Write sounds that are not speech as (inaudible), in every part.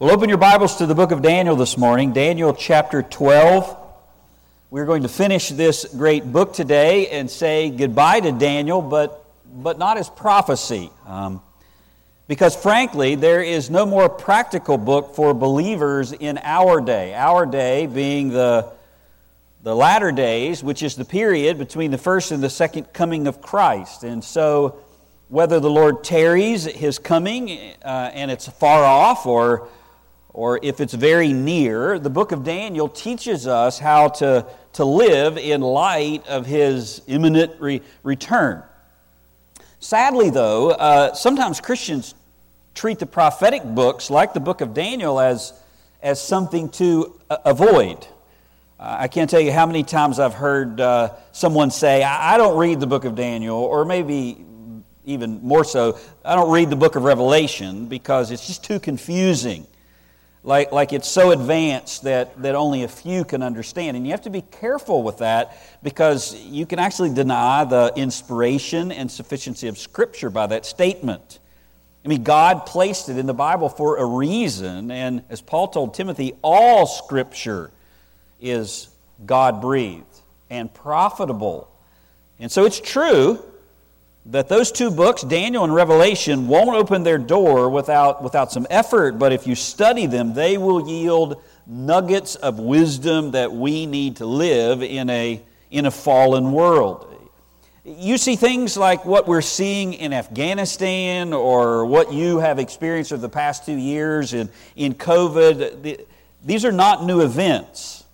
Well, open your Bibles to the book of Daniel this morning, Daniel chapter 12. We're going to finish this great book today and say goodbye to Daniel, but, but not as prophecy. Um, because frankly, there is no more practical book for believers in our day. Our day being the, the latter days, which is the period between the first and the second coming of Christ. And so, whether the Lord tarries his coming uh, and it's far off, or or if it's very near, the book of Daniel teaches us how to, to live in light of his imminent re- return. Sadly, though, uh, sometimes Christians treat the prophetic books, like the book of Daniel, as, as something to uh, avoid. Uh, I can't tell you how many times I've heard uh, someone say, I, I don't read the book of Daniel, or maybe even more so, I don't read the book of Revelation because it's just too confusing like, like it's so advanced that, that only a few can understand. And you have to be careful with that because you can actually deny the inspiration and sufficiency of Scripture by that statement. I mean, God placed it in the Bible for a reason, and as Paul told Timothy, all Scripture is God breathed and profitable. And so it's true that those two books, Daniel and Revelation, won't open their door without, without some effort, but if you study them, they will yield nuggets of wisdom that we need to live in a, in a fallen world. You see things like what we're seeing in Afghanistan or what you have experienced over the past two years in, in COVID. These are not new events.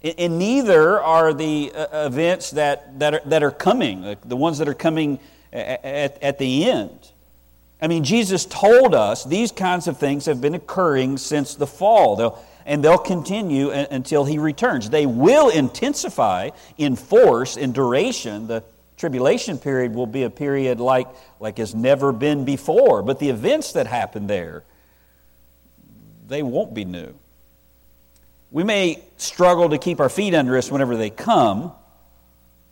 And neither are the uh, events that, that, are, that are coming, the ones that are coming at, at the end. I mean, Jesus told us these kinds of things have been occurring since the fall, they'll, and they'll continue until he returns. They will intensify in force, in duration. The tribulation period will be a period like, like has never been before, but the events that happen there, they won't be new. We may struggle to keep our feet under us whenever they come,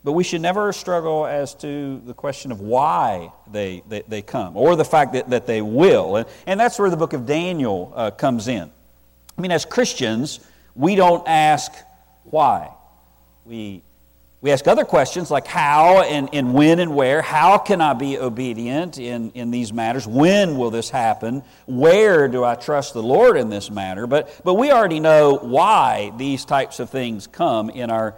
but we should never struggle as to the question of why they, they, they come or the fact that, that they will. And, and that's where the book of Daniel uh, comes in. I mean, as Christians, we don't ask why. We, we ask other questions like how and, and when and where. How can I be obedient in, in these matters? When will this happen? Where do I trust the Lord in this matter? But, but we already know why these types of things come in our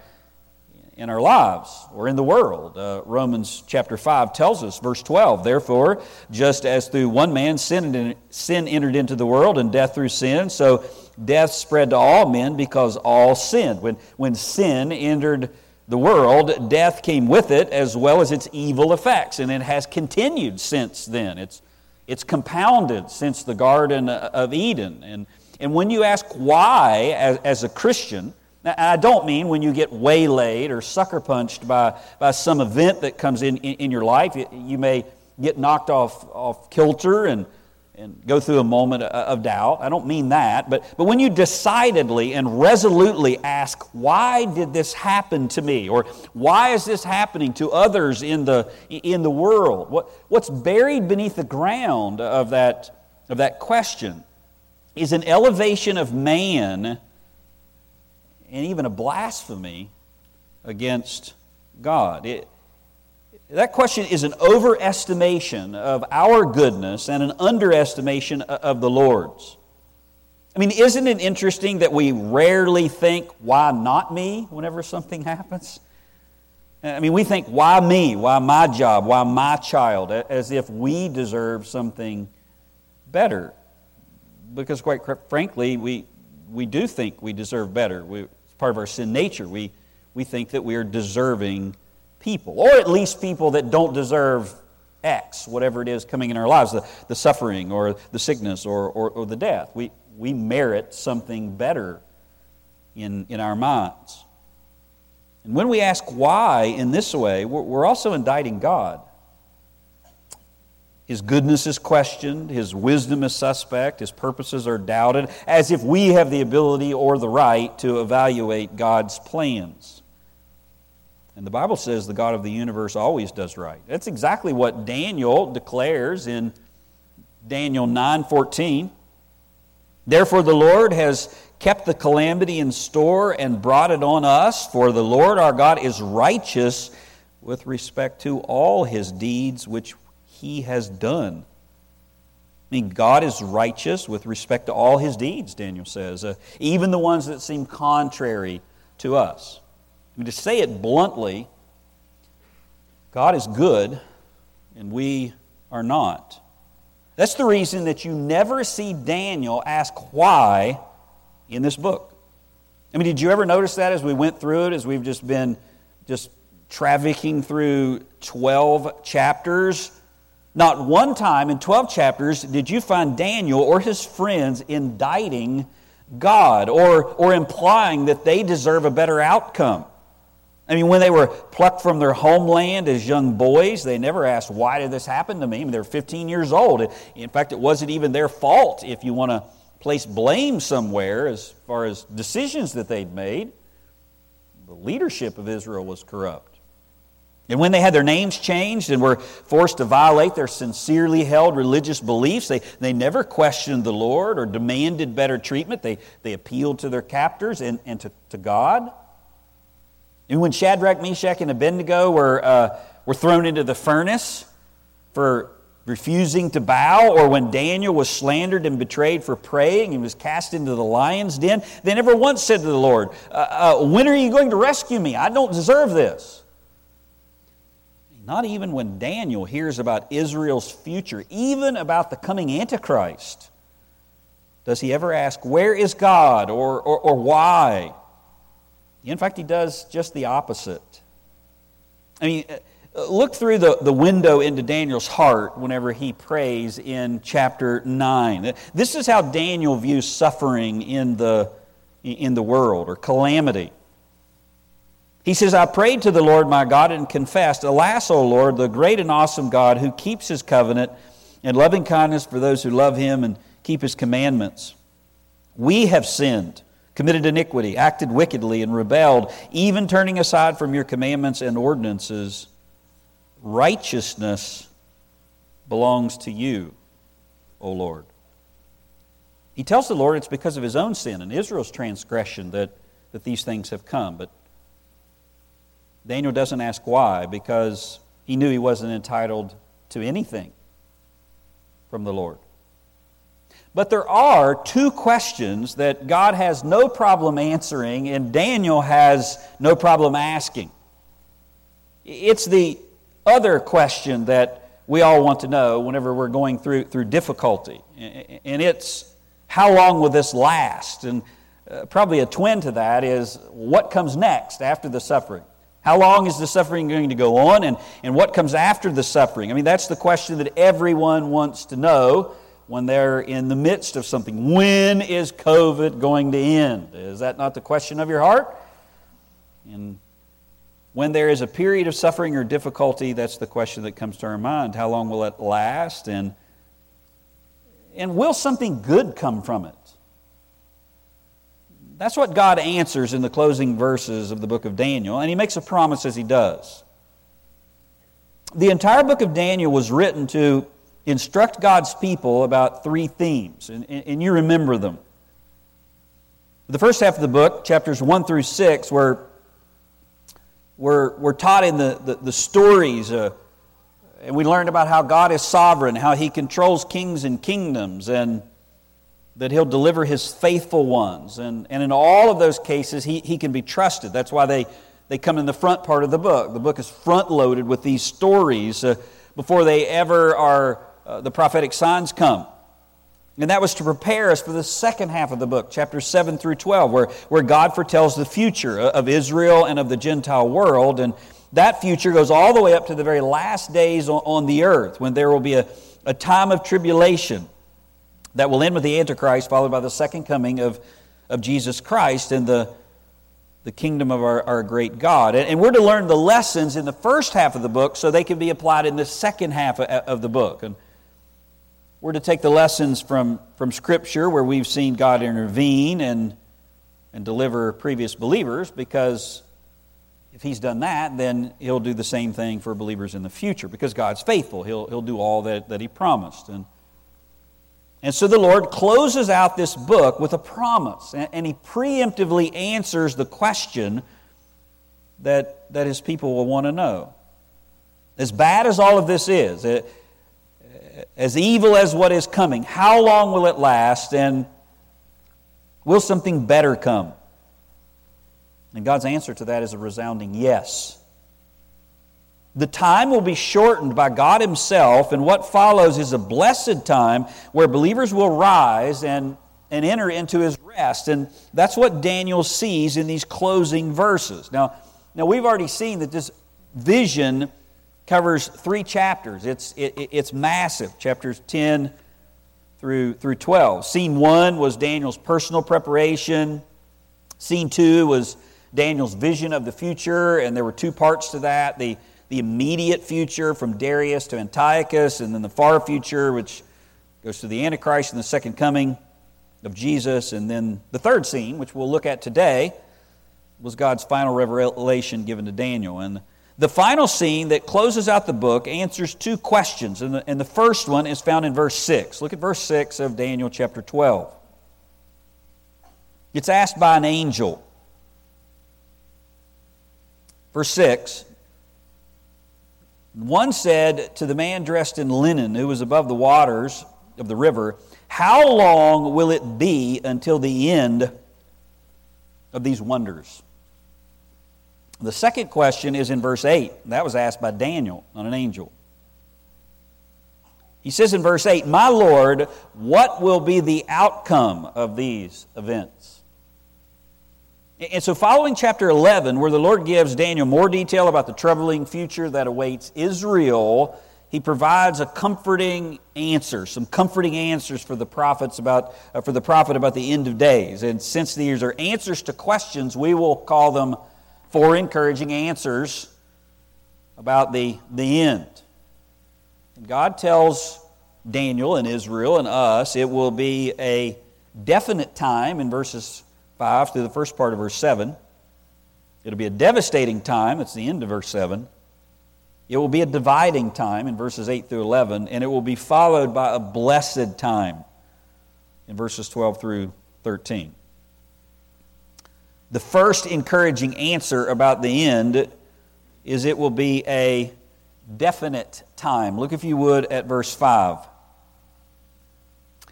in our lives or in the world. Uh, Romans chapter 5 tells us, verse 12, Therefore, just as through one man sin, sin entered into the world and death through sin, so death spread to all men because all sinned. When, when sin entered the world, death came with it as well as its evil effects, and it has continued since then. It's, it's compounded since the Garden of Eden. And, and when you ask why, as, as a Christian, now, I don't mean when you get waylaid or sucker punched by, by some event that comes in, in, in your life. You may get knocked off, off kilter and, and go through a moment of doubt. I don't mean that. But, but when you decidedly and resolutely ask, why did this happen to me? Or why is this happening to others in the, in the world? What, what's buried beneath the ground of that, of that question is an elevation of man and even a blasphemy against God. It, that question is an overestimation of our goodness and an underestimation of the Lord's. I mean, isn't it interesting that we rarely think, why not me, whenever something (laughs) happens? I mean, we think, why me? Why my job? Why my child? As if we deserve something better. Because, quite frankly, we, we do think we deserve better. We, part of our sin nature. We, we think that we are deserving people, or at least people that don't deserve X, whatever it is coming in our lives, the, the suffering or the sickness or, or, or the death. We, we merit something better in, in our minds. And when we ask why in this way, we're, we're also indicting God. His goodness is questioned, his wisdom is suspect, his purposes are doubted, as if we have the ability or the right to evaluate God's plans. And the Bible says the God of the universe always does right. That's exactly what Daniel declares in Daniel 9:14. Therefore, the Lord has kept the calamity in store and brought it on us, for the Lord our God is righteous with respect to all his deeds which he has done. I mean, God is righteous with respect to all his deeds, Daniel says, uh, even the ones that seem contrary to us. I mean, to say it bluntly, God is good and we are not. That's the reason that you never see Daniel ask why in this book. I mean, did you ever notice that as we went through it, as we've just been just trafficking through 12 chapters? Not one time in 12 chapters did you find Daniel or his friends indicting God or, or implying that they deserve a better outcome. I mean, when they were plucked from their homeland as young boys, they never asked, Why did this happen to me? I mean, they're 15 years old. In fact, it wasn't even their fault if you want to place blame somewhere as far as decisions that they'd made. The leadership of Israel was corrupt. And when they had their names changed and were forced to violate their sincerely held religious beliefs, they, they never questioned the Lord or demanded better treatment. They, they appealed to their captors and, and to, to God. And when Shadrach, Meshach, and Abednego were, uh, were thrown into the furnace for refusing to bow, or when Daniel was slandered and betrayed for praying and was cast into the lion's den, they never once said to the Lord, uh, uh, When are you going to rescue me? I don't deserve this. Not even when Daniel hears about Israel's future, even about the coming Antichrist, does he ever ask, Where is God? or, or, or why? In fact, he does just the opposite. I mean, uh, look through the, the window into Daniel's heart whenever he prays in chapter 9. This is how Daniel views suffering in the, in the world or calamity. He says, I prayed to the Lord my God and confessed, Alas, O Lord, the great and awesome God who keeps his covenant and loving kindness for those who love him and keep his commandments. We have sinned committed iniquity, acted wickedly, and rebelled, even turning aside from your commandments and ordinances, righteousness belongs to you, O Lord. He tells the Lord it's because of his own sin and Israel's transgression that, that these things have come. But Daniel doesn't ask why because he knew he wasn't entitled to anything from the Lord. But there are two questions that God has no problem answering and Daniel has no problem asking. It's the other question that we all want to know whenever we're going through, through difficulty. And it's how long will this last? And uh, probably a twin to that is what comes next after the suffering? How long is the suffering going to go on? And, and what comes after the suffering? I mean, that's the question that everyone wants to know when they're in the midst of something. When is COVID going to end? Is that not the question of your heart? And when there is a period of suffering or difficulty, that's the question that comes to our mind. How long will it last? And, and will something good come from it? That's what God answers in the closing verses of the book of Daniel, and he makes a promise as he does. The entire book of Daniel was written to instruct God's people about three themes, and, and you remember them. The first half of the book, chapters 1 through 6, were, were, were taught in the, the, the stories, uh, and we learned about how God is sovereign, how He controls kings and kingdoms, and that He'll deliver His faithful ones. And, and in all of those cases, he, he can be trusted. That's why they, they come in the front part of the book. The book is front loaded with these stories uh, before they ever are uh, the prophetic signs come. And that was to prepare us for the second half of the book, chapters 7 through 12, where, where God foretells the future of Israel and of the Gentile world. And that future goes all the way up to the very last days on, on the earth, when there will be a, a time of tribulation that will end with the Antichrist, followed by the second coming of, of Jesus Christ and the, the kingdom of our, our great God. And, and, we're to learn the lessons in the first half of the book so they can be applied in the second half of, of the book. And we're to take the lessons from, from Scripture where we've seen God intervene and, and deliver previous believers because if He's done that, then He'll do the same thing for believers in the future because God's faithful. He'll, he'll do all that, that He promised. And, And so the Lord closes out this book with a promise, and he preemptively answers the question that, that his people will want to know. As bad as all of this is, as evil as what is coming, how long will it last, and will something better come? And God's answer to that is a resounding yes. The time will be shortened by God Himself, and what follows is a blessed time where believers will rise and, and enter into His rest. And that's what Daniel sees in these closing verses. Now, now we've already seen that this vision covers three chapters. It's, it, it's massive, chapters 10 through, through 12. Scene 1 was Daniel's personal preparation. Scene 2 was Daniel's vision of the future, and there were two parts to that. The the immediate future from Darius to Antiochus, and then the far future, which goes to the Antichrist and the second coming of Jesus. And then the third scene, which we'll look at today, was God's final revelation given to Daniel. And the final scene that closes out the book answers two questions. And the, and the first one is found in verse 6. Look at verse 6 of Daniel chapter 12. It's asked by an angel. Verse 6 one said to the man dressed in linen who was above the waters of the river, How long will it be until the end of these wonders? The second question is in verse 8. That was asked by Daniel, not an angel. He says in verse 8, My Lord, what will be the outcome of these events? And so, following chapter 11, where the Lord gives Daniel more detail about the troubling future that awaits Israel, he provides a comforting answer, some comforting answers for the prophets about, uh, for the prophet about the end of days. And since these are answers to questions, we will call them four encouraging answers about the, the end. God tells Daniel and Israel and us it will be a definite time in verses 5 through the first part of verse 7. It'll be a devastating time. It's the end of verse 7. It will be a dividing time in verses 8 through 11, and it will be followed by a blessed time in verses 12 through 13. The first encouraging answer about the end is it will be a definite time. Look, if you would, at verse 5.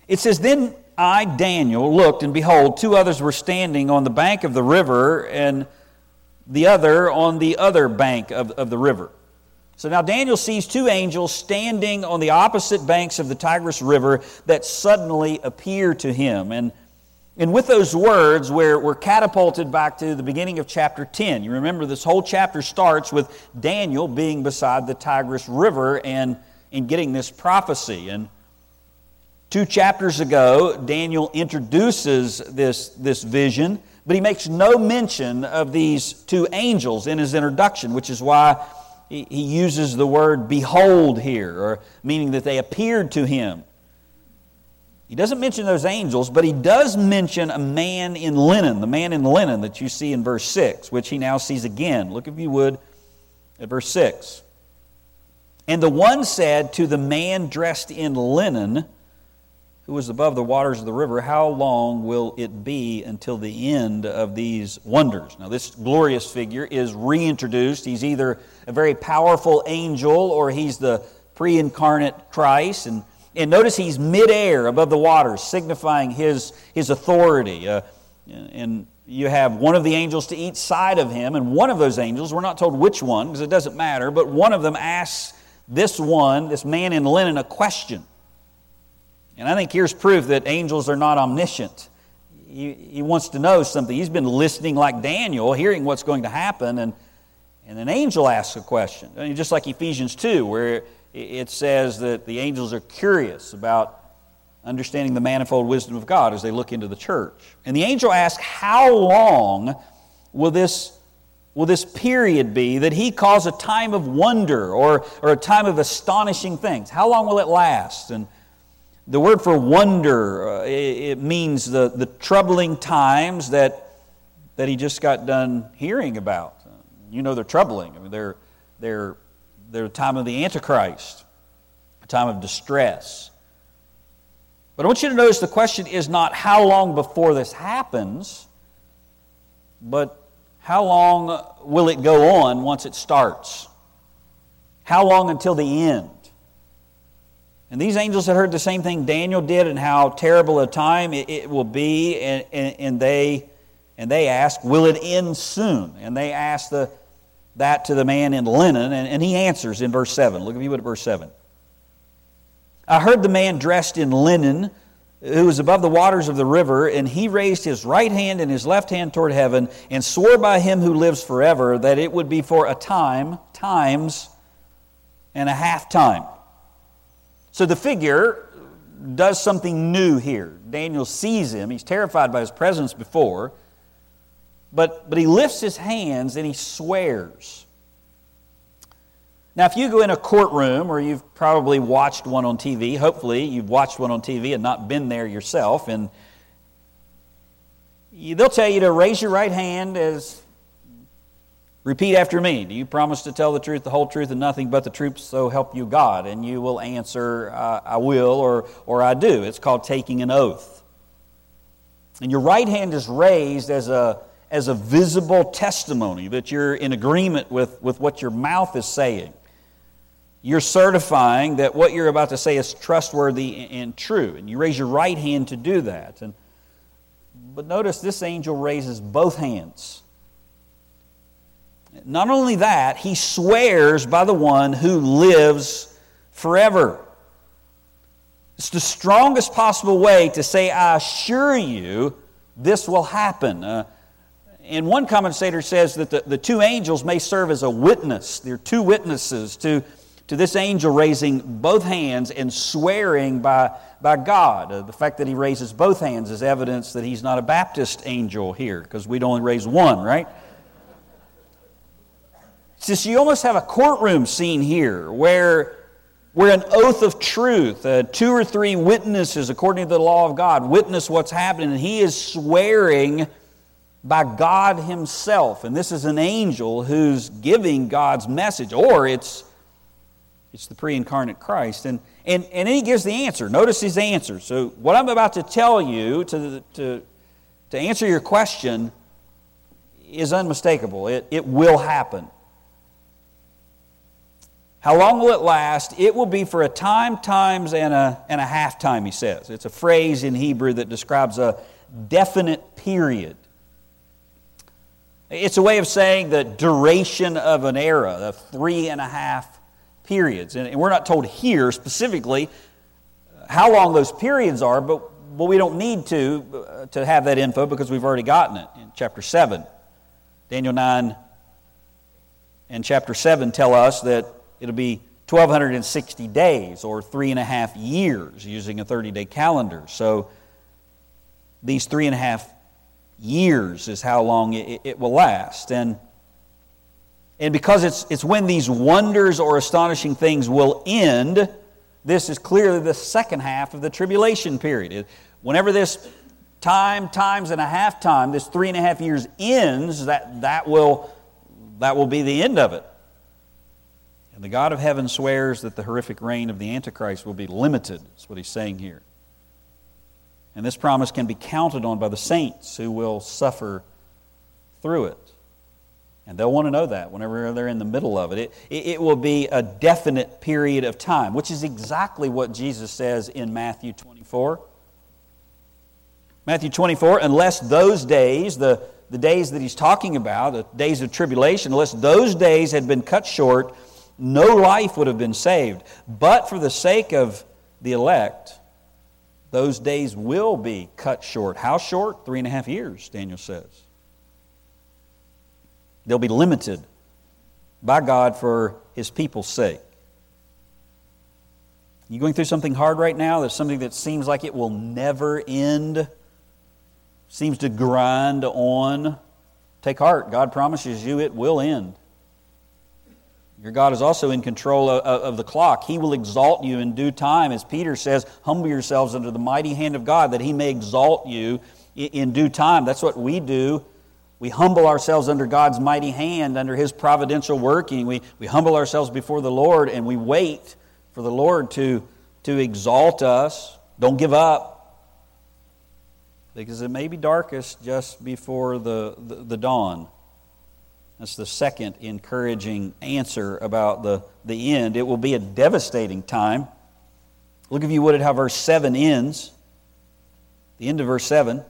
It says, Then I, Daniel, looked, and behold, two others were standing on the bank of the river, and the other on the other bank of, of the river. So now Daniel sees two angels standing on the opposite banks of the Tigris River that suddenly appear to him. And, and with those words, we're, we're catapulted back to the beginning of chapter 10. You remember this whole chapter starts with Daniel being beside the Tigris River and, and getting this prophecy. And Two chapters ago, Daniel introduces this, this vision, but he makes no mention of these two angels in his introduction, which is why he, uses the word behold here, or meaning that they appeared to him. He doesn't mention those angels, but he does mention a man in linen, the man in linen that you see in verse 6, which he now sees again. Look, if you would, at verse 6. And the one said to the man dressed in linen, who was above the waters of the river, how long will it be until the end of these wonders? Now, this glorious figure is reintroduced. He's either a very powerful angel or he's the pre incarnate Christ. And, and notice he's midair above the waters, signifying his, his authority. Uh, and you have one of the angels to each side of him, and one of those angels, we're not told which one because it doesn't matter, but one of them asks this one, this man in linen, a question. And I think here's proof that angels are not omniscient. He, he wants to know something. He's been listening like Daniel, hearing what's going to happen, and, and an angel asks a question. I mean, just like Ephesians 2, where it says that the angels are curious about understanding the manifold wisdom of God as they look into the church. And the angel asks, How long will this, will this period be that he calls a time of wonder or, or a time of astonishing things? How long will it last? And the word for wonder, uh, it means the, the troubling times that, that he just got done hearing about. You know they're troubling. I mean, they're, they're, they're a time of the Antichrist, a time of distress. But I want you to notice the question is not how long before this happens, but how long will it go on once it starts? How long until the end? And these angels had heard the same thing Daniel did and how terrible a time it, it will be, and, and, and, they, and they asked, Will it end soon? And they asked the, that to the man in linen, and, and he answers in verse 7. Look at you at verse 7. I heard the man dressed in linen who was above the waters of the river, and he raised his right hand and his left hand toward heaven, and swore by him who lives forever that it would be for a time, times, and a half time. So the figure does something new here. Daniel sees him. He's terrified by his presence before, but, but he lifts his hands and he swears. Now, if you go in a courtroom, or you've probably watched one on TV, hopefully you've watched one on TV and not been there yourself, and they'll tell you to raise your right hand as repeat after me. Do you promise to tell the truth, the whole truth, and nothing but the truth, so help you God? And you will answer, uh, I will, or, or I do. It's called taking an oath. And your right hand is raised as a, as a visible testimony that you're in agreement with, with what your mouth is saying you're certifying that what you're about to say is trustworthy and true. And you raise your right hand to do that. And, but notice this angel raises both hands. Not only that, he swears by the one who lives forever. It's the strongest possible way to say, I assure you, this will happen. Uh, and one commentator says that the, the two angels may serve as a witness. They're two witnesses to to this angel raising both hands and swearing by, by God. Uh, the fact that he raises both hands is evidence that he's not a Baptist angel here, because we'd only raise one, right? Since you almost have a courtroom scene here where, where an oath of truth, uh, two or three witnesses, according to the law of God, witness what's happening, and he is swearing by God Himself. And this is an angel who's giving God's message, or it's it's the pre incarnate Christ. And, and, and then he gives the answer. Notice his answer. So, what I'm about to tell you to, to, to answer your question is unmistakable. It, it will happen. How long will it last? It will be for a time, times, and a, and a half time, he says. It's a phrase in Hebrew that describes a definite period. It's a way of saying the duration of an era, the three and a half periods. And we're not told here specifically how long those periods are, but, but we don't need to, uh, to have that info because we've already gotten it in chapter 7. Daniel 9 and chapter 7 tell us that it'll be 1,260 days or three and a half years using a 30 day calendar. So these three and a half years is how long it, it will last. And and because it's, it's when these wonders or astonishing things will end, this is clearly the second half of the tribulation period. Whenever this time, times and a half time, this three and a half years ends, that, that, will, that will be the end of it. And the God of heaven swears that the horrific reign of the Antichrist will be limited. That's what he's saying here. And this promise can be counted on by the saints who will suffer through it. And they'll want to know that whenever they're in the middle of it. It, it will be a definite period of time, which is exactly what Jesus says in Matthew 24. Matthew 24, unless those days, the, the days that he's talking about, the days of tribulation, unless those days had been cut short, no life would have been saved. But for the sake of the elect, those days will be cut short. How short? Three and a half years, Daniel says. They'll be limited by God for His people's sake. You going through something hard right now? There's something that seems like it will never end, seems to grind on. Take heart. God promises you it will end. Your God is also in control of, of, the clock. He will exalt you in due time. As Peter says, humble yourselves under the mighty hand of God that he may exalt you in, due time. That's what we do we humble ourselves under God's mighty hand, under His providential working. We, we humble ourselves before the Lord and we wait for the Lord to, to exalt us Don't give up. Because it may be darkest just before the, the, the dawn. That's the second encouraging answer about the, the end. It will be a devastating time. Look, if you would, at how verse 7 ends. The end of verse 7.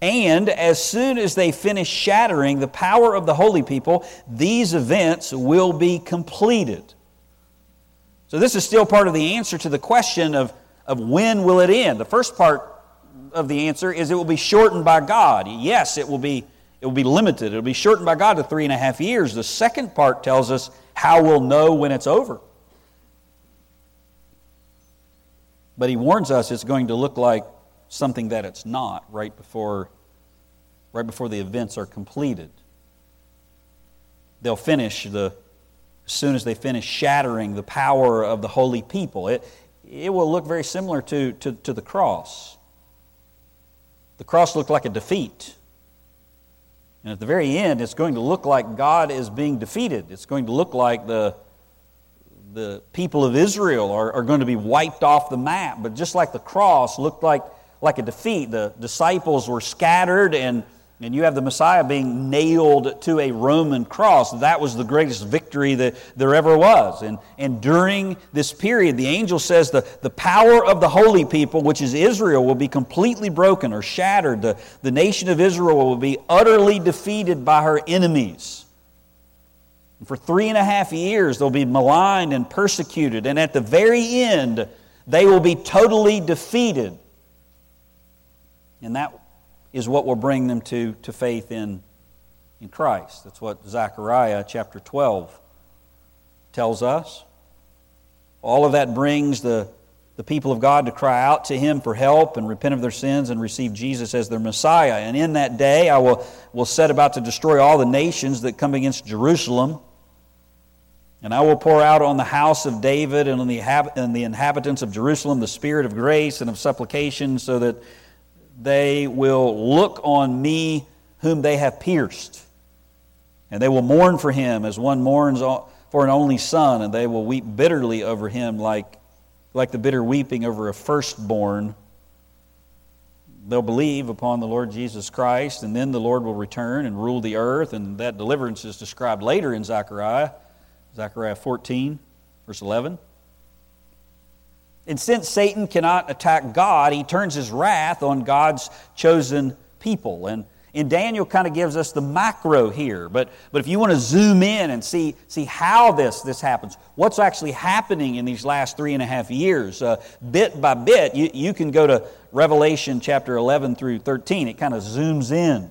And as soon as they finish shattering the power of the holy people, these events will be completed. So, this is still part of the answer to the question of, of when will it end. The first part of the answer is it will be shortened by God. Yes, it will be, it will be limited. It will be shortened by God to three and a half years. The second part tells us how we'll know when it's over. But he warns us it's going to look like something that it's not right before, right before the events are completed. They'll finish the, as soon as they finish shattering the power of the holy people. It, it will look very similar to, to, to the cross. The cross looked like a defeat. And at the very end, it's going to look like God is being defeated. It's going to look like the, the people of Israel are, are going to be wiped off the map. But just like the cross looked like, like a defeat, the disciples were scattered and and you have the Messiah being nailed to a Roman cross. That was the greatest victory that there ever was. And, and during this period, the angel says the, the power of the holy people, which is Israel, will be completely broken or shattered. The, the nation of Israel will be utterly defeated by her enemies. And for three and a half years, they'll be maligned and persecuted. And at the very end, they will be totally defeated. And that is what will bring them to, to faith in, in Christ. That's what Zechariah chapter 12 tells us. All of that brings the, the people of God to cry out to Him for help and repent of their sins and receive Jesus as their Messiah. And in that day, I will, will set about to destroy all the nations that come against Jerusalem. And I will pour out on the house of David and on the, and the inhabitants of Jerusalem the spirit of grace and of supplication so that they will look on me whom they have pierced. And they will mourn for him as one mourns for an only son, and they will weep bitterly over him like, like the bitter weeping over a firstborn. They'll believe upon the Lord Jesus Christ, and then the Lord will return and rule the earth, and that deliverance is described later in Zechariah, Zechariah 14, verse 11. And since Satan cannot attack God, he turns his wrath on God's chosen people. And, and Daniel kind of gives us the macro here. But, but if you want to zoom in and see, see how this, this happens, what's actually happening in these last three and a half years, uh, bit by bit, you, you can go to Revelation chapter 11 through 13. It kind of zooms in.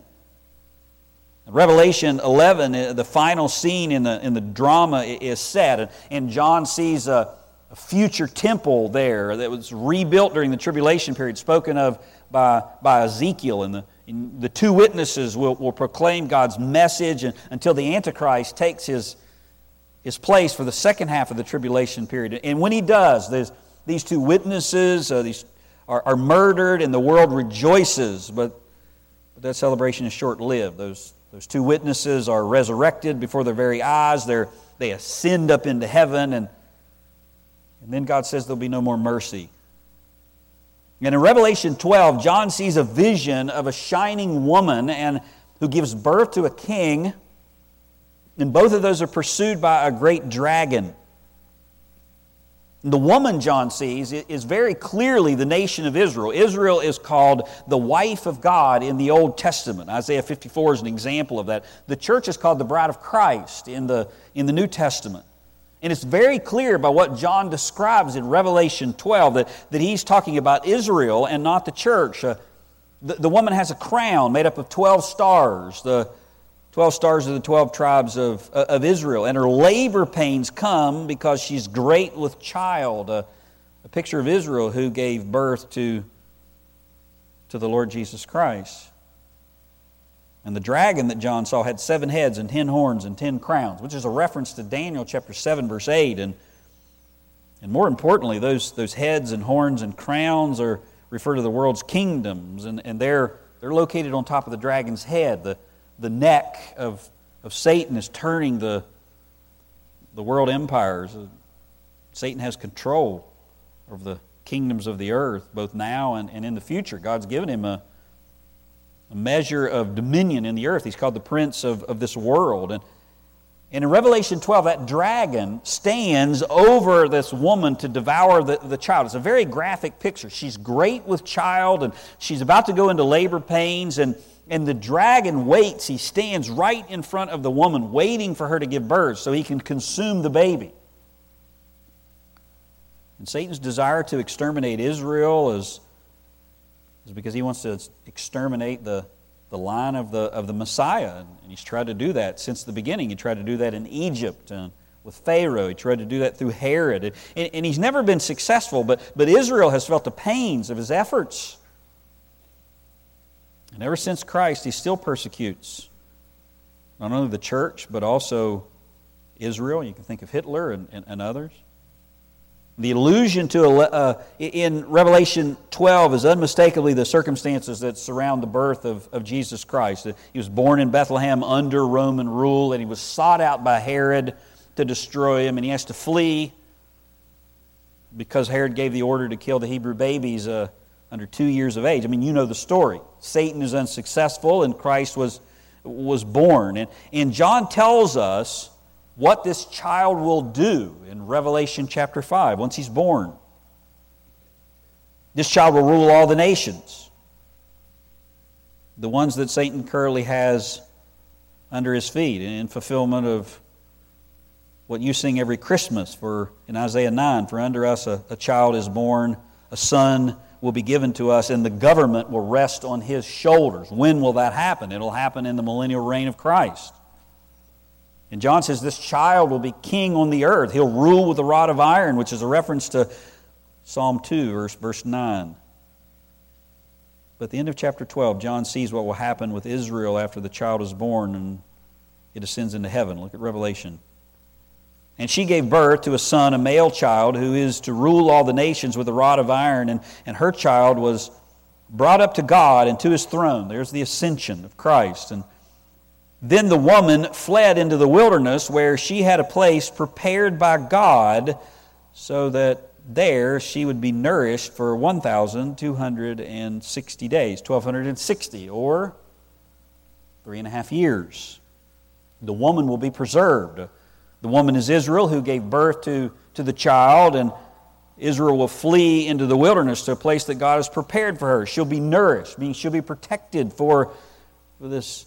Revelation 11, uh, the final scene in the, in the drama is set, and John sees a, a future temple there that was rebuilt during the tribulation period, spoken of by, by Ezekiel. And the, and the two witnesses will, will proclaim God's message and, until the Antichrist takes his, his place for the second half of the tribulation period. And when he does, these two witnesses uh, these are, are murdered and the world rejoices, but, but that celebration is short lived. Those, those two witnesses are resurrected before their very eyes, They're, they ascend up into heaven, and and then God says there'll be no more mercy. And in Revelation 12, John sees a vision of a shining woman and who gives birth to a king. And both of those are pursued by a great dragon. The woman John sees is very clearly the nation of Israel. Israel is called the wife of God in the Old Testament. Isaiah 54 is an example of that. The church is called the bride of Christ in the, in the New Testament. And it's very clear by what John describes in Revelation 12 that, that he's talking about Israel and not the church. Uh, the, the woman has a crown made up of 12 stars. The 12 stars are the 12 tribes of, uh, of Israel. And her labor pains come because she's great with child. Uh, a picture of Israel who gave birth to, to the Lord Jesus Christ. And the dragon that John saw had seven heads and ten horns and ten crowns, which is a reference to Daniel chapter 7, verse 8. And, and more importantly, those, those heads and horns and crowns are refer to the world's kingdoms, and, and they're, they're located on top of the dragon's head. The, the neck of, of Satan is turning the, the world empires. Uh, Satan has control over the, kingdoms of the earth, both now and, and in the future. God's given him a, a measure of dominion in the earth. He's called the prince of, of this world. And, and in Revelation 12, that dragon stands over this woman to devour the, the child. It's a very graphic picture. She's great with child, and she's about to go into labor pains, and, and the dragon waits. He stands right in front of the woman, waiting for her to give birth so he can consume the baby. And Satan's desire to exterminate Israel is, is because he wants to exterminate the, the line of the, of the Messiah. And he's tried to do that since the beginning. He tried to do that in Egypt and with Pharaoh. He tried to do that through Herod. And, and he's never been successful, but, but Israel has felt the pains of his efforts. And ever since Christ, he still persecutes not only the church, but also Israel. You can think of Hitler and, and, and others. The allusion to uh, in Revelation 12 is unmistakably the circumstances that surround the birth of, of Jesus Christ. He was born in Bethlehem under Roman rule, and he was sought out by Herod to destroy him, and he has to flee because Herod gave the order to kill the Hebrew babies uh, under two years of age. I mean, you know the story. Satan is unsuccessful, and Christ was, was born. And, and John tells us what this child will do in Revelation chapter 5 once he's born. This child will rule all the nations, the ones that Satan currently has under his feet, in fulfillment of what you sing every Christmas for in Isaiah 9 for under us a, a child is born, a son will be given to us, and the government will rest on his shoulders. When will that happen? It'll happen in the millennial reign of Christ. And John says this child will be king on the earth. He'll rule with a rod of iron, which is a reference to Psalm 2, verse, verse 9. But at the end of chapter 12, John sees what will happen with Israel after the child is born and it ascends into heaven. Look at Revelation. And she gave birth to a son, a male child, who is to rule all the nations with a rod of iron. And, and her child was brought up to God and to his throne. There's the ascension of Christ. And then the woman fled into the wilderness where she had a place prepared by God so that there she would be nourished for 1,260 days, 1,260, or three and a half years. The woman will be preserved. The woman is Israel who gave birth to, to the child, and Israel will flee into the wilderness to a place that God has prepared for her. She'll be nourished, meaning she'll be protected for, for this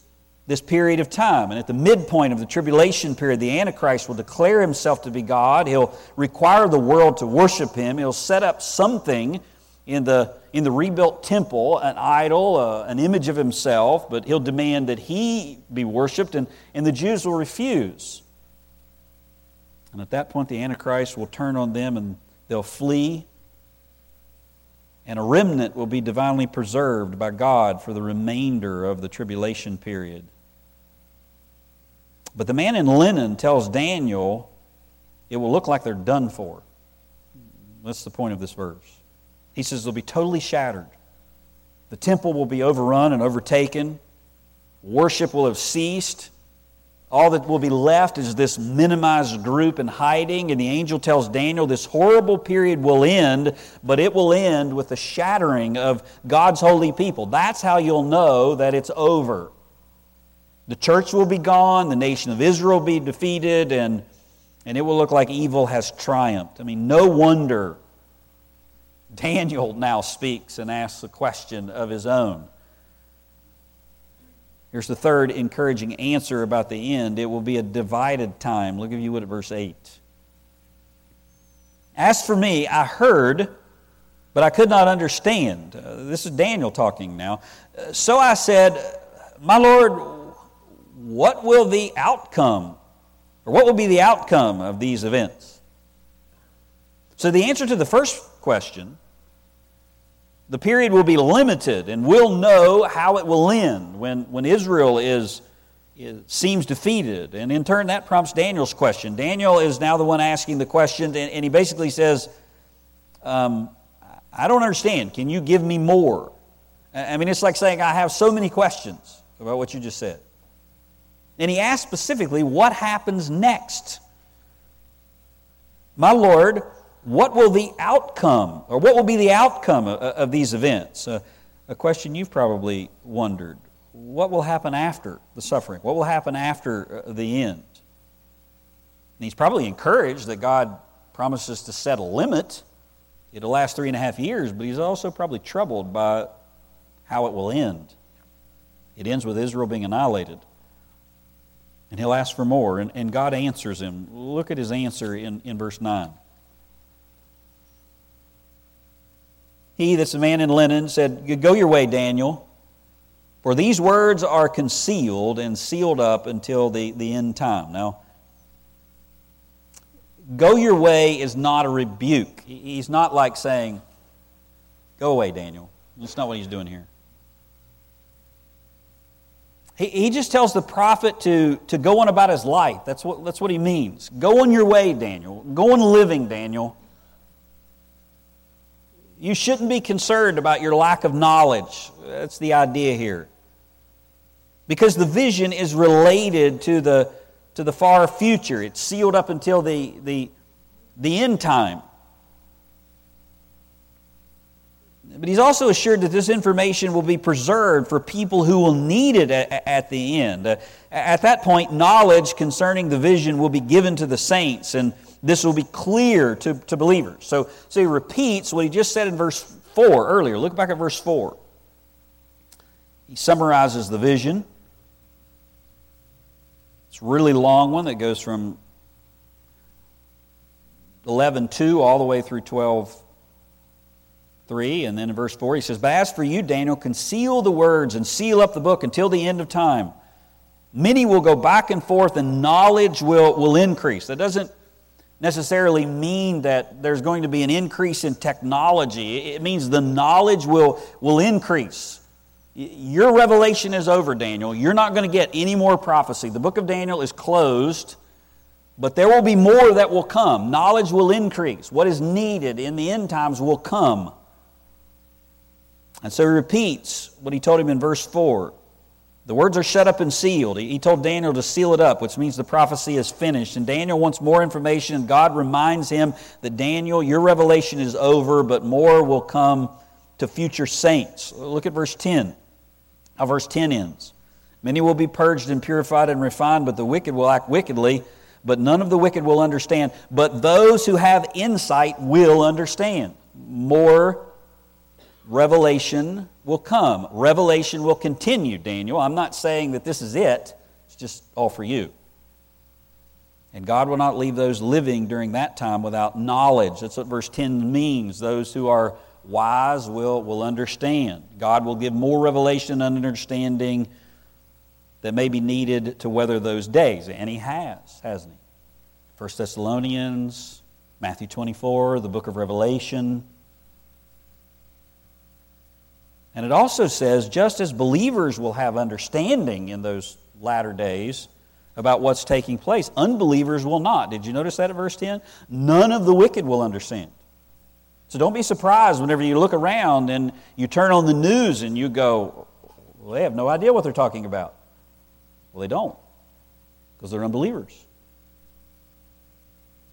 this period of time. And at the midpoint of the tribulation period, the Antichrist will declare himself to be God. He'll require the world to worship him. He'll set up something in the, in the rebuilt temple, an idol, uh, an image of himself, but he'll demand that he be worshiped, and, and the Jews will refuse. And at that point, the Antichrist will turn on them and they'll flee and a remnant will be divinely preserved by God for the remainder of the tribulation period. But the man in linen tells Daniel it will look like they're done for. That's the point of this verse. He says they'll be totally shattered. The temple will be overrun and overtaken. Worship will have ceased. All that will be left is this minimized group in hiding. And the angel tells Daniel this horrible period will end, but it will end with the shattering of God's holy people. That's how you'll know that it's over. The church will be gone, the nation of Israel will be defeated, and, and it will look like evil has triumphed. I mean, no wonder Daniel now speaks and asks a question of his own. Here's the third encouraging answer about the end it will be a divided time. Look if you would at verse 8. As for me, I heard, but I could not understand. Uh, this is Daniel talking now. Uh, so I said, My Lord, what will the outcome, or what will be the outcome of these events? So, the answer to the first question, the period will be limited, and we'll know how it will end when, when Israel is, is, seems defeated. And in turn, that prompts Daniel's question. Daniel is now the one asking the question, and, and he basically says, um, I don't understand. Can you give me more? I mean, it's like saying, I have so many questions about what you just said. And he asked specifically, What happens next? My Lord, what will the outcome, or what will be the outcome of, of these events? Uh, a question you've probably wondered. What will happen after the suffering? What will happen after uh, the end? And he's probably encouraged that God promises to set a limit. It'll last three and a half years, but he's also probably troubled by how it will end. It ends with Israel being annihilated. And he'll ask for more, and, and God answers him. Look at his answer in, in verse 9. He, that's a man in linen, said, Go your way, Daniel, for these words are concealed and sealed up until the, the end time. Now, go your way is not a rebuke. He's not like saying, Go away, Daniel. That's not what he's doing here. He, he just tells the prophet to, to go on about his life. That's what, that's what he means. Go on your way, Daniel. Go on living, Daniel. You shouldn't be concerned about your lack of knowledge. That's the idea here. Because the vision is related to the, to the far future, it's sealed up until the, the, the end time. But he's also assured that this information will be preserved for people who will need it at, the end. Uh, at that point, knowledge concerning the vision will be given to the saints, and this will be clear to, to believers. So, so he repeats what he just said in verse 4 earlier. Look back at verse 4. He summarizes the vision. It's a really long one that goes from 11.2 all the way through 12.3. And then in verse 4 he says, But as for you, Daniel, conceal the words and seal up the book until the end of time. Many will go back and forth and knowledge will, will increase. That doesn't necessarily mean that there's going to be an increase in technology. It means the knowledge will, will increase. Your revelation is over, Daniel. You're not going to get any more prophecy. The book of Daniel is closed, but there will be more that will come. Knowledge will increase. What is needed in the end times will come. And so he repeats what he told him in verse 4 the words are shut up and sealed. He told Daniel to seal it up, which means the prophecy is finished. And Daniel wants more information, and God reminds him that Daniel, your revelation is over, but more will come to future saints. Look at verse 10, how verse 10 ends. Many will be purged and purified and refined, but the wicked will act wickedly, but none of the wicked will understand. But those who have insight will understand. More revelation will come. Revelation will continue, Daniel. I'm not saying that this is it, it's just all for you. And God will not leave those living during that time without knowledge. That's what verse 10 means. Those who are wise will, will understand. God will give more revelation and understanding that may be needed to weather those days. And He has, hasn't He? 1 Thessalonians, Matthew 24, the book of Revelation. And it also says, just as believers will have understanding in those latter days about what's taking place, unbelievers will not. Did you notice that at verse 10? None of the wicked will understand. So don't be surprised whenever you look around and you turn on the news and you go, well, they have no idea what they're talking about. Well, they don't, because they're unbelievers.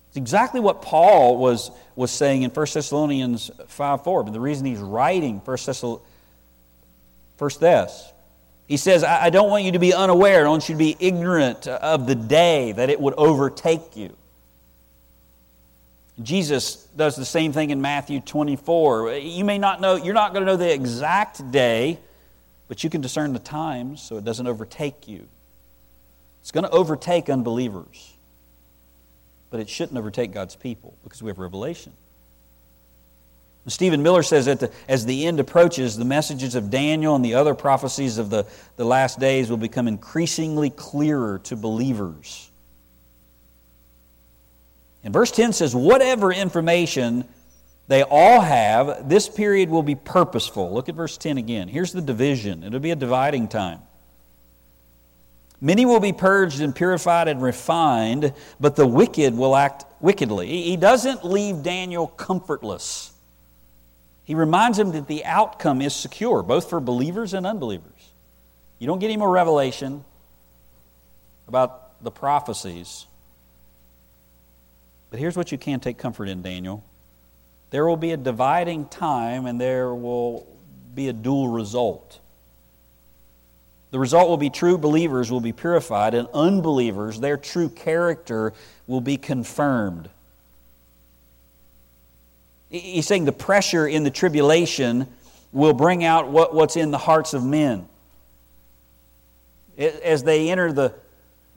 It's exactly what Paul was, was saying in 1 Thessalonians 5 4. But the reason he's writing 1 Thessalonians First this. He says, I don't want you to be unaware. I want you to be ignorant of the day that it would overtake you. Jesus does the same thing in Matthew 24. You may not know, you're not going to know the exact day, but you can discern the times so it doesn't overtake you. It's going to overtake unbelievers, but it shouldn't overtake God's people because we have revelation. Stephen Miller says that the, as the end approaches, the messages of Daniel and the other prophecies of the, the last days will become increasingly clearer to believers. And verse 10 says, Whatever information they all have, this period will be purposeful. Look at verse 10 again. Here's the division it'll be a dividing time. Many will be purged and purified and refined, but the wicked will act wickedly. He doesn't leave Daniel comfortless. He reminds him that the outcome is secure, both for believers and unbelievers. You don't get any more revelation about the prophecies. But here's what you can take comfort in, Daniel. there will be a dividing time and there will be a dual result. The result will be true believers will be purified, and unbelievers, their true character will be confirmed. He's saying the pressure in the tribulation will bring out what, what's in the hearts of men. As they enter the,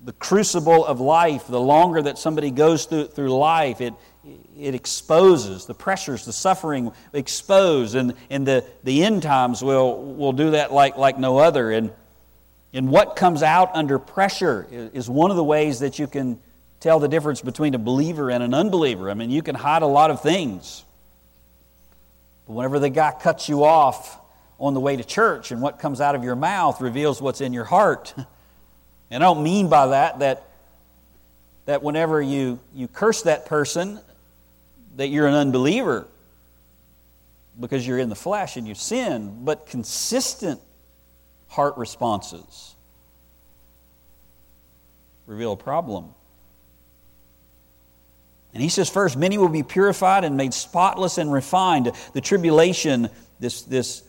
the crucible of life, the longer that somebody goes through, through life, it, it exposes the pressures, the suffering expose, and, and the, the end times will, will do that like, like no other. And, and what comes out under pressure is one of the ways that you can tell the difference between a believer and an unbeliever. I mean, you can hide a lot of things. But whenever the guy cuts you off on the way to church and what comes out of your mouth reveals what's in your heart. (laughs) And I don't mean by that that, that whenever you, you curse that person, that you're an unbeliever because you're in the flesh and you sin, but consistent heart responses reveal a problem. And he says, first, many will be purified and made spotless and refined. The tribulation, this, this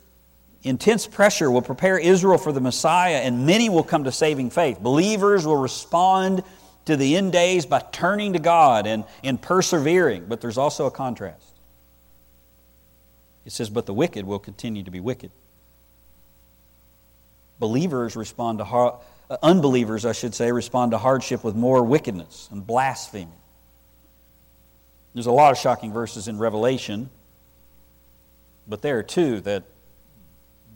intense pressure, will prepare Israel for the Messiah, and many will come to saving faith. Believers will respond to the end days by turning to God and, and persevering. But there's also a contrast. It says, But the wicked will continue to be wicked. Believers respond to, uh, unbelievers, I should say, respond to hardship with more wickedness and blasphemy. There's a lot of shocking verses in Revelation, but there are two that,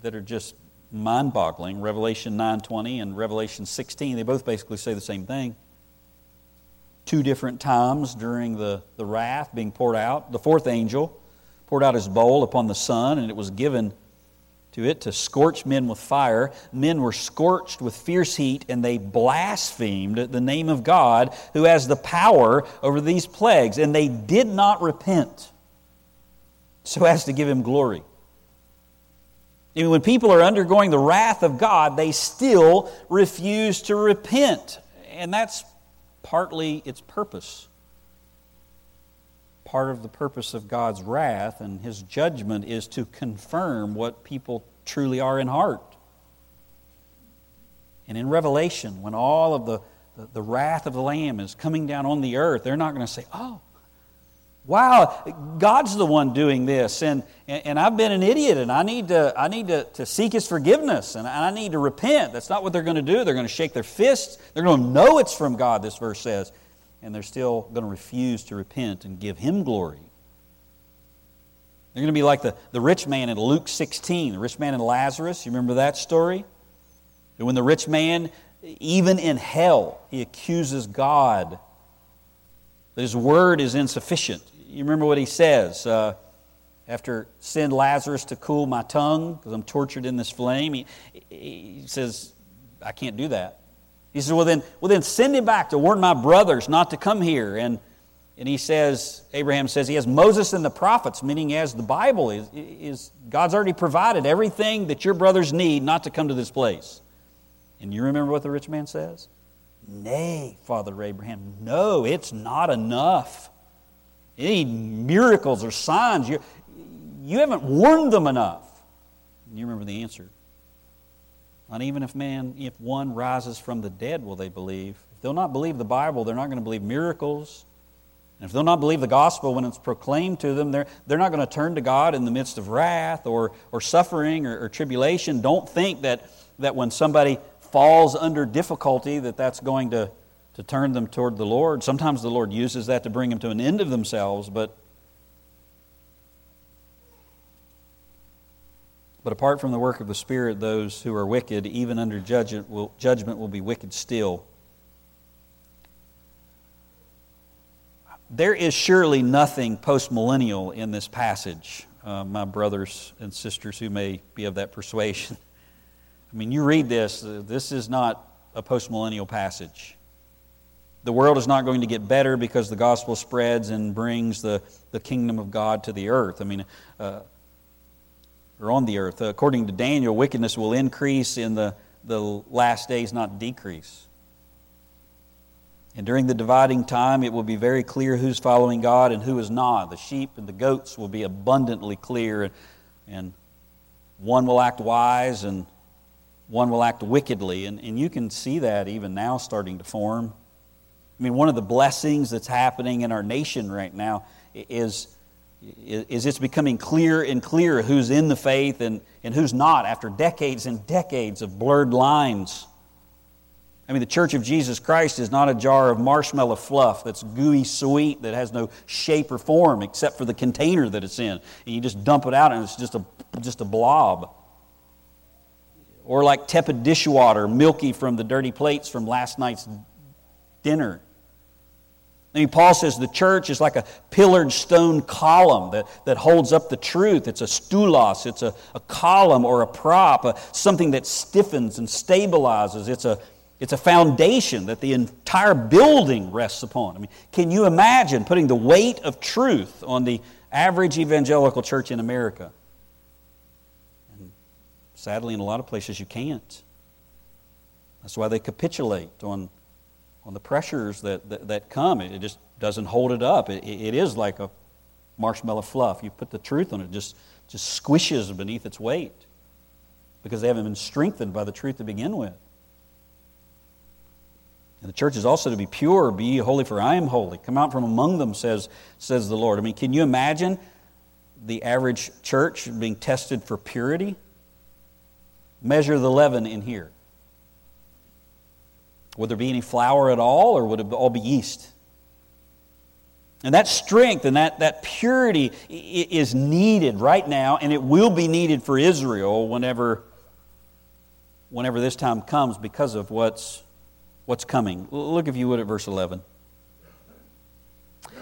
that are just mind-boggling. Revelation 9:20 and Revelation 16, they both basically say the same thing. Two different times during the, the wrath being poured out. The fourth angel poured out his bowl upon the sun, and it was given to it to scorch men with fire. Men were scorched with fierce heat, and they blasphemed the name of God, who has the power over these plagues, and they did not repent so as to give him glory. Even when people are undergoing the wrath of God, they still refuse to repent. And that's partly its purpose part of the purpose of God's wrath and his judgment is to confirm what people truly are in heart. And in Revelation, when all of the, the, the wrath of the Lamb is coming down on the earth, they're not going to say, oh, wow, God's the one doing this, and, and, and, I've been an idiot, and I need, to, I need to, to seek His forgiveness, and I need to repent. That's not what they're going to do. They're going to shake their fists. They're going to know it's from God, this verse says and they're still going to refuse to repent and give him glory. They're going to be like the, the rich man in Luke 16, the rich man in Lazarus. You remember that story? When the rich man, even in hell, he accuses God that his word is insufficient. You remember what he says? Uh, after send Lazarus to cool my tongue because I'm tortured in this flame, he, he says, I can't do that. He says, well then, well, then send him back to warn my brothers not to come here. And, and he says, Abraham says, he has Moses and the prophets, meaning as the Bible is, is God's already provided everything that your brothers need not to come to this place. And you remember what the rich man says? Nay, Father Abraham, no, it's not enough. You need miracles or signs. You, you haven't warned them enough. And you remember the answer. Not even if man, if one rises from the dead, will they believe. If they'll not believe the Bible, they're not going to believe miracles. And if they'll not believe the gospel when it's proclaimed to them, they're, they're not going to turn to God in the midst of wrath or, or suffering or, or tribulation. Don't think that, that when somebody falls under difficulty that that's going to, to turn them toward the Lord. Sometimes the Lord uses that to bring them to an end of themselves, but But apart from the work of the Spirit, those who are wicked, even under judgment, will, judgment will be wicked still. There is surely nothing postmillennial in this passage, uh, my brothers and sisters who may be of that persuasion. (laughs) I mean, you read this, uh, this is not a postmillennial passage. The world is not going to get better because the gospel spreads and brings the, the kingdom of God to the earth. I mean, uh, or on the earth. According to Daniel, wickedness will increase in the, the last days, not decrease. And during the dividing time, it will be very clear who's following God and who is not. The sheep and the goats will be abundantly clear, and and one will act wise and one will act wickedly. And, and you can see that even now starting to form. I mean, one of the blessings that's happening in our nation right now is, is it's becoming clear and clearer who's in the faith and, and who's not after decades and decades of blurred lines. I mean, the Church of Jesus Christ is not a jar of marshmallow fluff that's gooey sweet that has no shape or form except for the container that it's in. And you just dump it out and it's just a, just a blob. Or like tepid dishwater, milky from the dirty plates from last night's dinner. I mean, Paul says the church is like a pillared stone column that, that holds up the truth. It's a stulos, it's a, a column or a prop, a, something that stiffens and stabilizes. It's a, it's a foundation that the entire building rests upon. I mean, can you imagine putting the weight of truth on the average evangelical church in America? And sadly, in a lot of places, you can't. That's why they capitulate on, on the pressures that, that, that come. It, just doesn't hold it up. It, it is like a marshmallow fluff. You put the truth on it, it just, just squishes beneath its weight because they haven't been strengthened by the truth to begin with. And the church is also to be pure, be holy, for I am holy. Come out from among them, says, says the Lord. I mean, can you imagine the average church being tested for purity? Measure the leaven in here. Would there be any flour at all, or would it all be yeast? And that strength and that, that purity is needed right now, and it will be needed for Israel whenever, whenever this time comes because of what's what's coming. Look, if you would, at verse 11.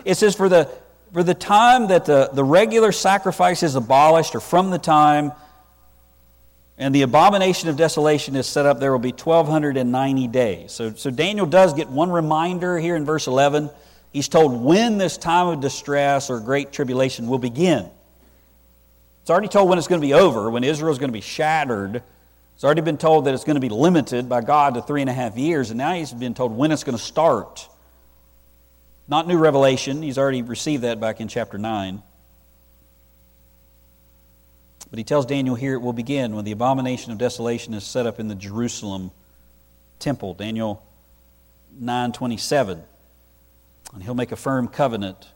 It says, For the, for the time that the, the regular sacrifice is abolished, or from the time and the abomination of desolation is set up, there will be 1,290 days. So, so Daniel does get one reminder here in verse 11. He's told when this time of distress or great tribulation will begin. It's already told when it's going to be over, when Israel is going to be shattered It's already been told that it's going to be limited by God to three and a half years, and now he's been told when it's going to start. Not new revelation, he's already received that back in chapter 9. But he tells Daniel here it will begin when the abomination of desolation is set up in the Jerusalem temple. Daniel 9:27. And he'll make a firm covenant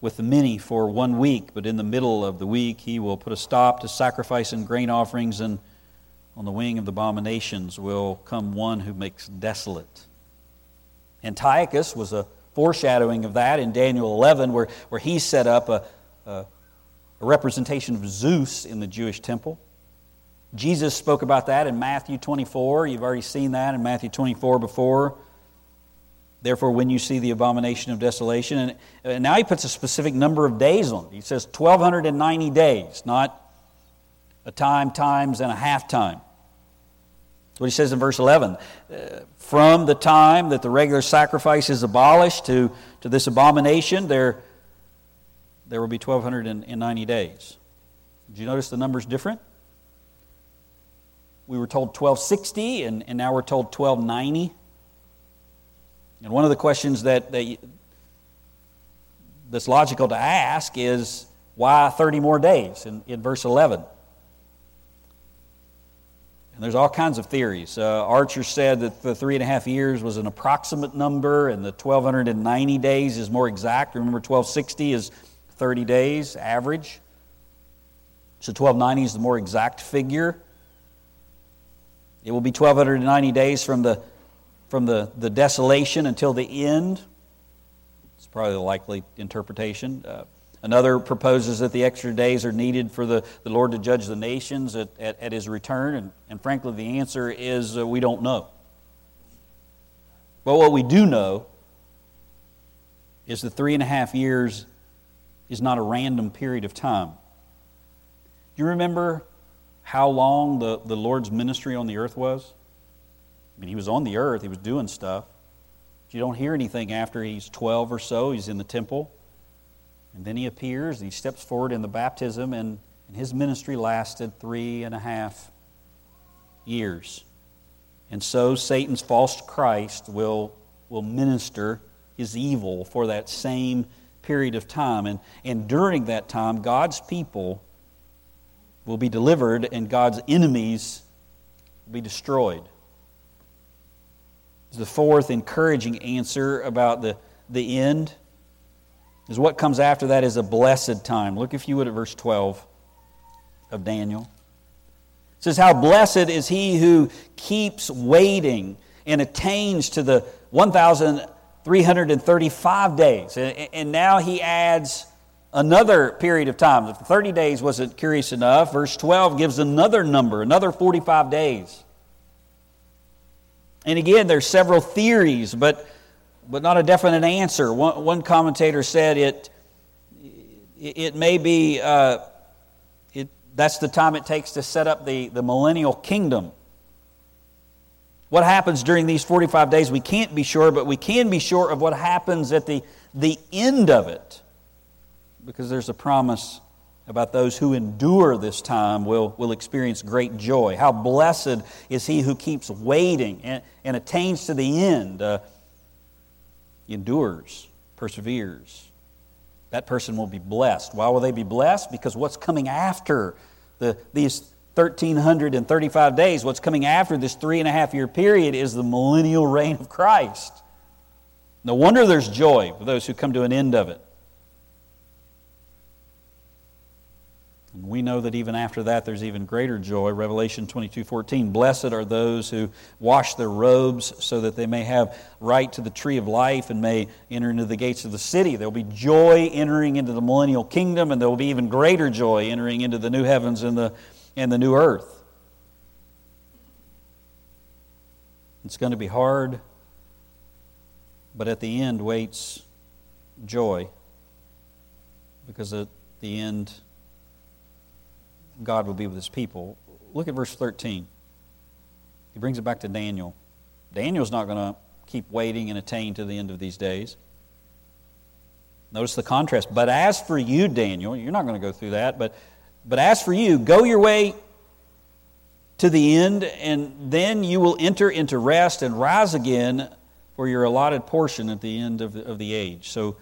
with the many for one week, but in the middle of the week he will put a stop to sacrifice and grain offerings and on the wing of the abominations will come one who makes desolate. Antiochus was a foreshadowing of that in Daniel 11, where, where he set up a, a, a representation of Zeus in the Jewish temple. Jesus spoke about that in Matthew 24. You've already seen that in Matthew 24 before. Therefore, when you see the abomination of desolation, and, and now he puts a specific number of days on it. He says 1,290 days, not a time, times, and a half time. That's what he says in verse 11. Uh, from the time that the regular sacrifice is abolished to, to this abomination, there, there will be 1,290 days. Did you notice the number's different? We were told 1260, and, and now we're told 1290. And one of the questions that, that that's logical to ask is why 30 more days in, in verse 11? And there's all kinds of theories. Uh, Archer said that the three and a half years was an approximate number, and the 1,290 days is more exact. Remember, 1,260 is 30 days average. So 1,290 is the more exact figure. It will be 1,290 days from the, from the, the desolation until the end. It's probably the likely interpretation. Uh, Another proposes that the extra days are needed for the, the Lord to judge the nations at, at, at his return. And, and frankly, the answer is uh, we don't know. But what we do know is the three and a half years is not a random period of time. Do you remember how long the, the Lord's ministry on the earth was? I mean, he was on the earth, he was doing stuff. You don't hear anything after he's 12 or so, he's in the temple. And then he appears, he steps forward in the baptism, and, and his ministry lasted three and a half years. And so Satan's false Christ will, will minister his evil for that same period of time. And, and during that time, God's people will be delivered and God's enemies will be destroyed. The fourth encouraging answer about the, the end is what comes after that is a blessed time. Look, if you would, at verse 12 of Daniel. It says, How blessed is he who keeps waiting and attains to the 1,335 days. And now he adds another period of time. If 30 days wasn't curious enough, verse 12 gives another number, another 45 days. And again, there's several theories, but, but not a definite answer. One, one commentator said it, it may be, uh, it, that's the time it takes to set up the, the millennial kingdom. What happens during these 45 days, we can't be sure, but we can be sure of what happens at the, the end of it. Because there's a promise about those who endure this time will, will experience great joy. How blessed is he who keeps waiting and, and attains to the end, uh, endures, perseveres. That person will be blessed. Why will they be blessed? Because what's coming after the, these 1,335 days, what's coming after this three and a half year period is the millennial reign of Christ. No wonder there's joy for those who come to an end of it. And we know that even after that, there's even greater joy. Revelation 22 14. Blessed are those who wash their robes so that they may have right to the tree of life and may enter into the gates of the city. There will be joy entering into the millennial kingdom, and there will be even greater joy entering into the new heavens and the, and the new earth. It's going to be hard, but at the end waits joy because at the end, God will be with his people. Look at verse 13. He brings it back to Daniel. Daniel's not going to keep waiting and attain to the end of these days. Notice the contrast. But as for you, Daniel, you're not going to go through that, but, but as for you, go your way to the end, and then you will enter into rest and rise again for your allotted portion at the end of the, of the age. So,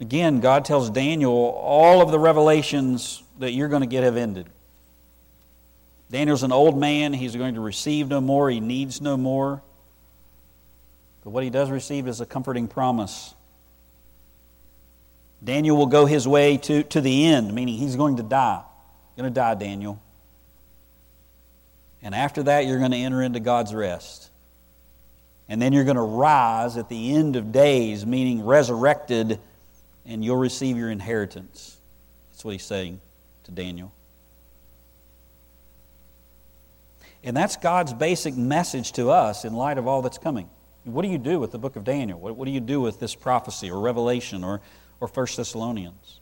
again, God tells Daniel all of the revelations that you're going to get have ended. Daniel's an old man. He's going to receive no more. He needs no more. But what he does receive is a comforting promise. Daniel will go his way to, to the end, meaning he's going to die. Going to die, Daniel. And after that, you're going to enter into God's rest. And then you're going to rise at the end of days, meaning resurrected, and you'll receive your inheritance. That's what he's saying to Daniel. And that's God's basic message to us in light of all that's coming. What do you do with the book of Daniel? What, what do you do with this prophecy or revelation or, or 1 Thessalonians?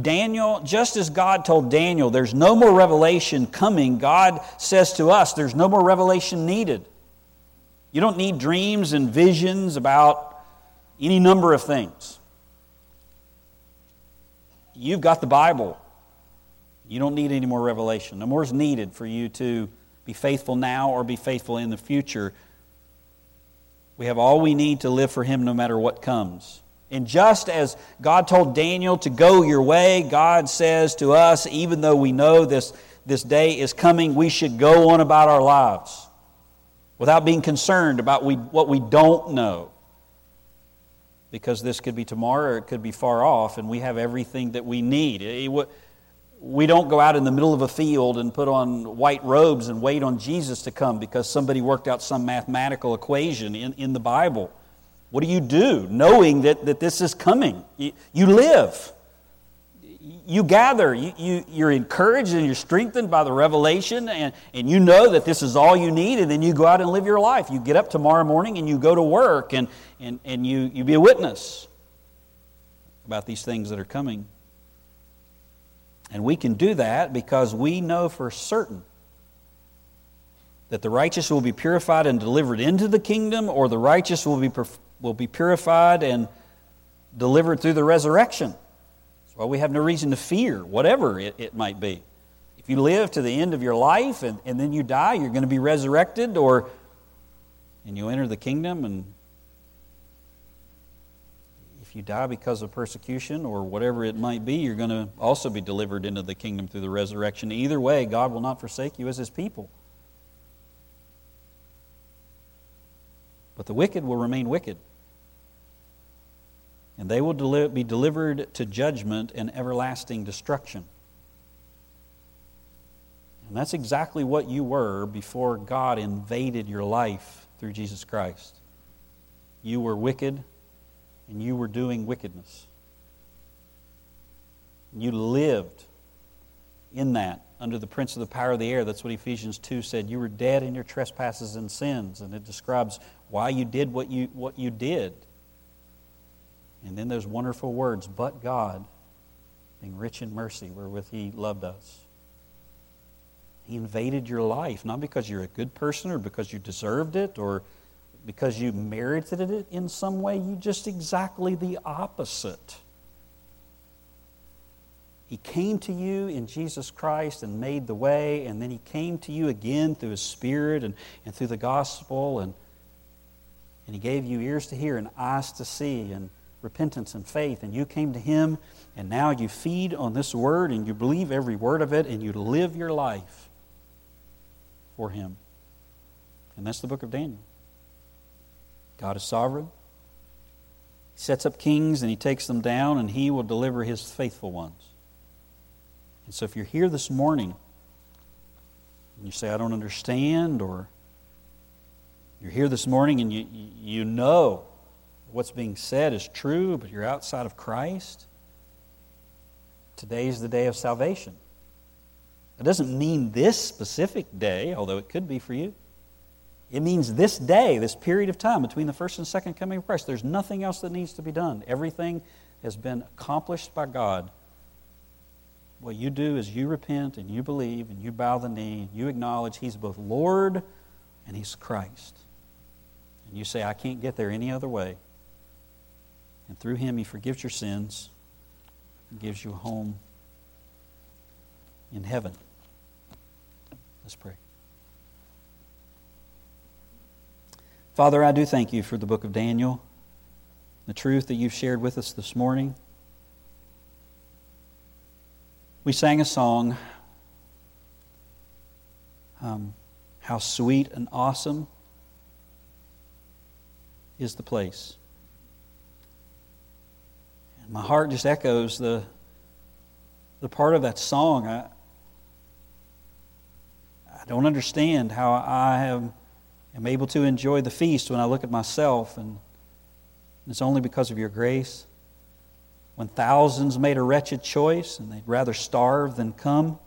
Daniel, just as God told Daniel, there's no more revelation coming, God says to us, there's no more revelation needed. You don't need dreams and visions about any number of things. You've got the Bible. You don't need any more revelation. No more is needed for you to be faithful now or be faithful in the future. We have all we need to live for Him no matter what comes. And just as God told Daniel to go your way, God says to us, even though we know this, this day is coming, we should go on about our lives without being concerned about we, what we don't know because this could be tomorrow or it could be far off, and we have everything that we need. We don't go out in the middle of a field and put on white robes and wait on Jesus to come because somebody worked out some mathematical equation in, in the Bible. What do you do knowing that, that this is coming? You, you live you gather, you, you, you're encouraged and you're strengthened by the revelation, and, and you know that this is all you need, and then you go out and live your life. You get up tomorrow morning and you go to work, and, and, and you, you be a witness about these things that are coming. And we can do that because we know for certain that the righteous will be purified and delivered into the kingdom, or the righteous will be, will be purified and delivered through the resurrection. Well, we have no reason to fear, whatever it, it might be. If you live to the end of your life and, and then you die, you're going to be resurrected, or and you enter the kingdom and you die because of persecution or whatever it might be, you're going to also be delivered into the kingdom through the resurrection. Either way, God will not forsake you as his people. But the wicked will remain wicked. And they will be delivered to judgment and everlasting destruction. And that's exactly what you were before God invaded your life through Jesus Christ. You were wicked and you were doing wickedness. You lived in that under the prince of the power of the air. That's what Ephesians 2 said. You were dead in your trespasses and sins. And it describes why you did what you, what you did. And then those wonderful words, but God, being rich in mercy, wherewith He loved us. He invaded your life, not because you're a good person or because you deserved it or because you merited it in some way. You just exactly the opposite. He came to you in Jesus Christ and made the way, and then He came to you again through His Spirit and, and through the gospel, and, and He gave you ears to hear and eyes to see and repentance and faith. And you came to Him, and now you feed on this Word and you believe every word of it, and you live your life for Him. And that's the book of Daniel. God is sovereign. He sets up kings and he takes them down, and he will deliver his faithful ones. And so, if you're here this morning and you say, I don't understand, or you're here this morning and you, you know what's being said is true, but you're outside of Christ, today is the day of salvation. It doesn't mean this specific day, although it could be for you. It means this day, this period of time between the first and second coming of Christ. There's nothing else that needs to be done. Everything has been accomplished by God. What you do is you repent and you believe and you bow the knee and you acknowledge He's both Lord and He's Christ. And you say, I can't get there any other way. And through Him, He forgives your sins and gives you a home in heaven. Let's pray. Father, I do thank you for the book of Daniel, the truth that you've shared with us this morning. We sang a song, um, How Sweet and Awesome is the Place. And my heart just echoes the, the part of that song. I, I don't understand how I have am able to enjoy the feast when I look at myself, and it's only because of your grace. When thousands made a wretched choice and they'd rather starve than come,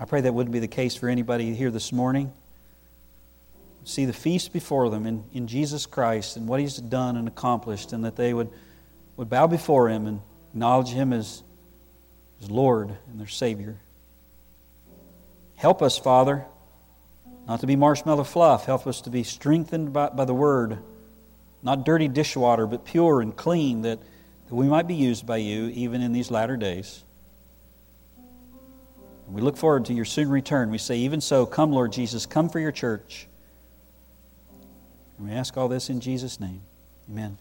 I pray that wouldn't be the case for anybody here this morning. See the feast before them in, in Jesus Christ and what He's done and accomplished, and that they would, would bow before Him and acknowledge Him as, as Lord and their Savior. Help us, Father not to be marshmallow fluff. Help us to be strengthened by, by the word, not dirty dishwater, but pure and clean, that, that we might be used by you even in these latter days. And we look forward to your soon return. We say, even so, come, Lord Jesus, come for your church. And we ask all this in Jesus' name. Amen.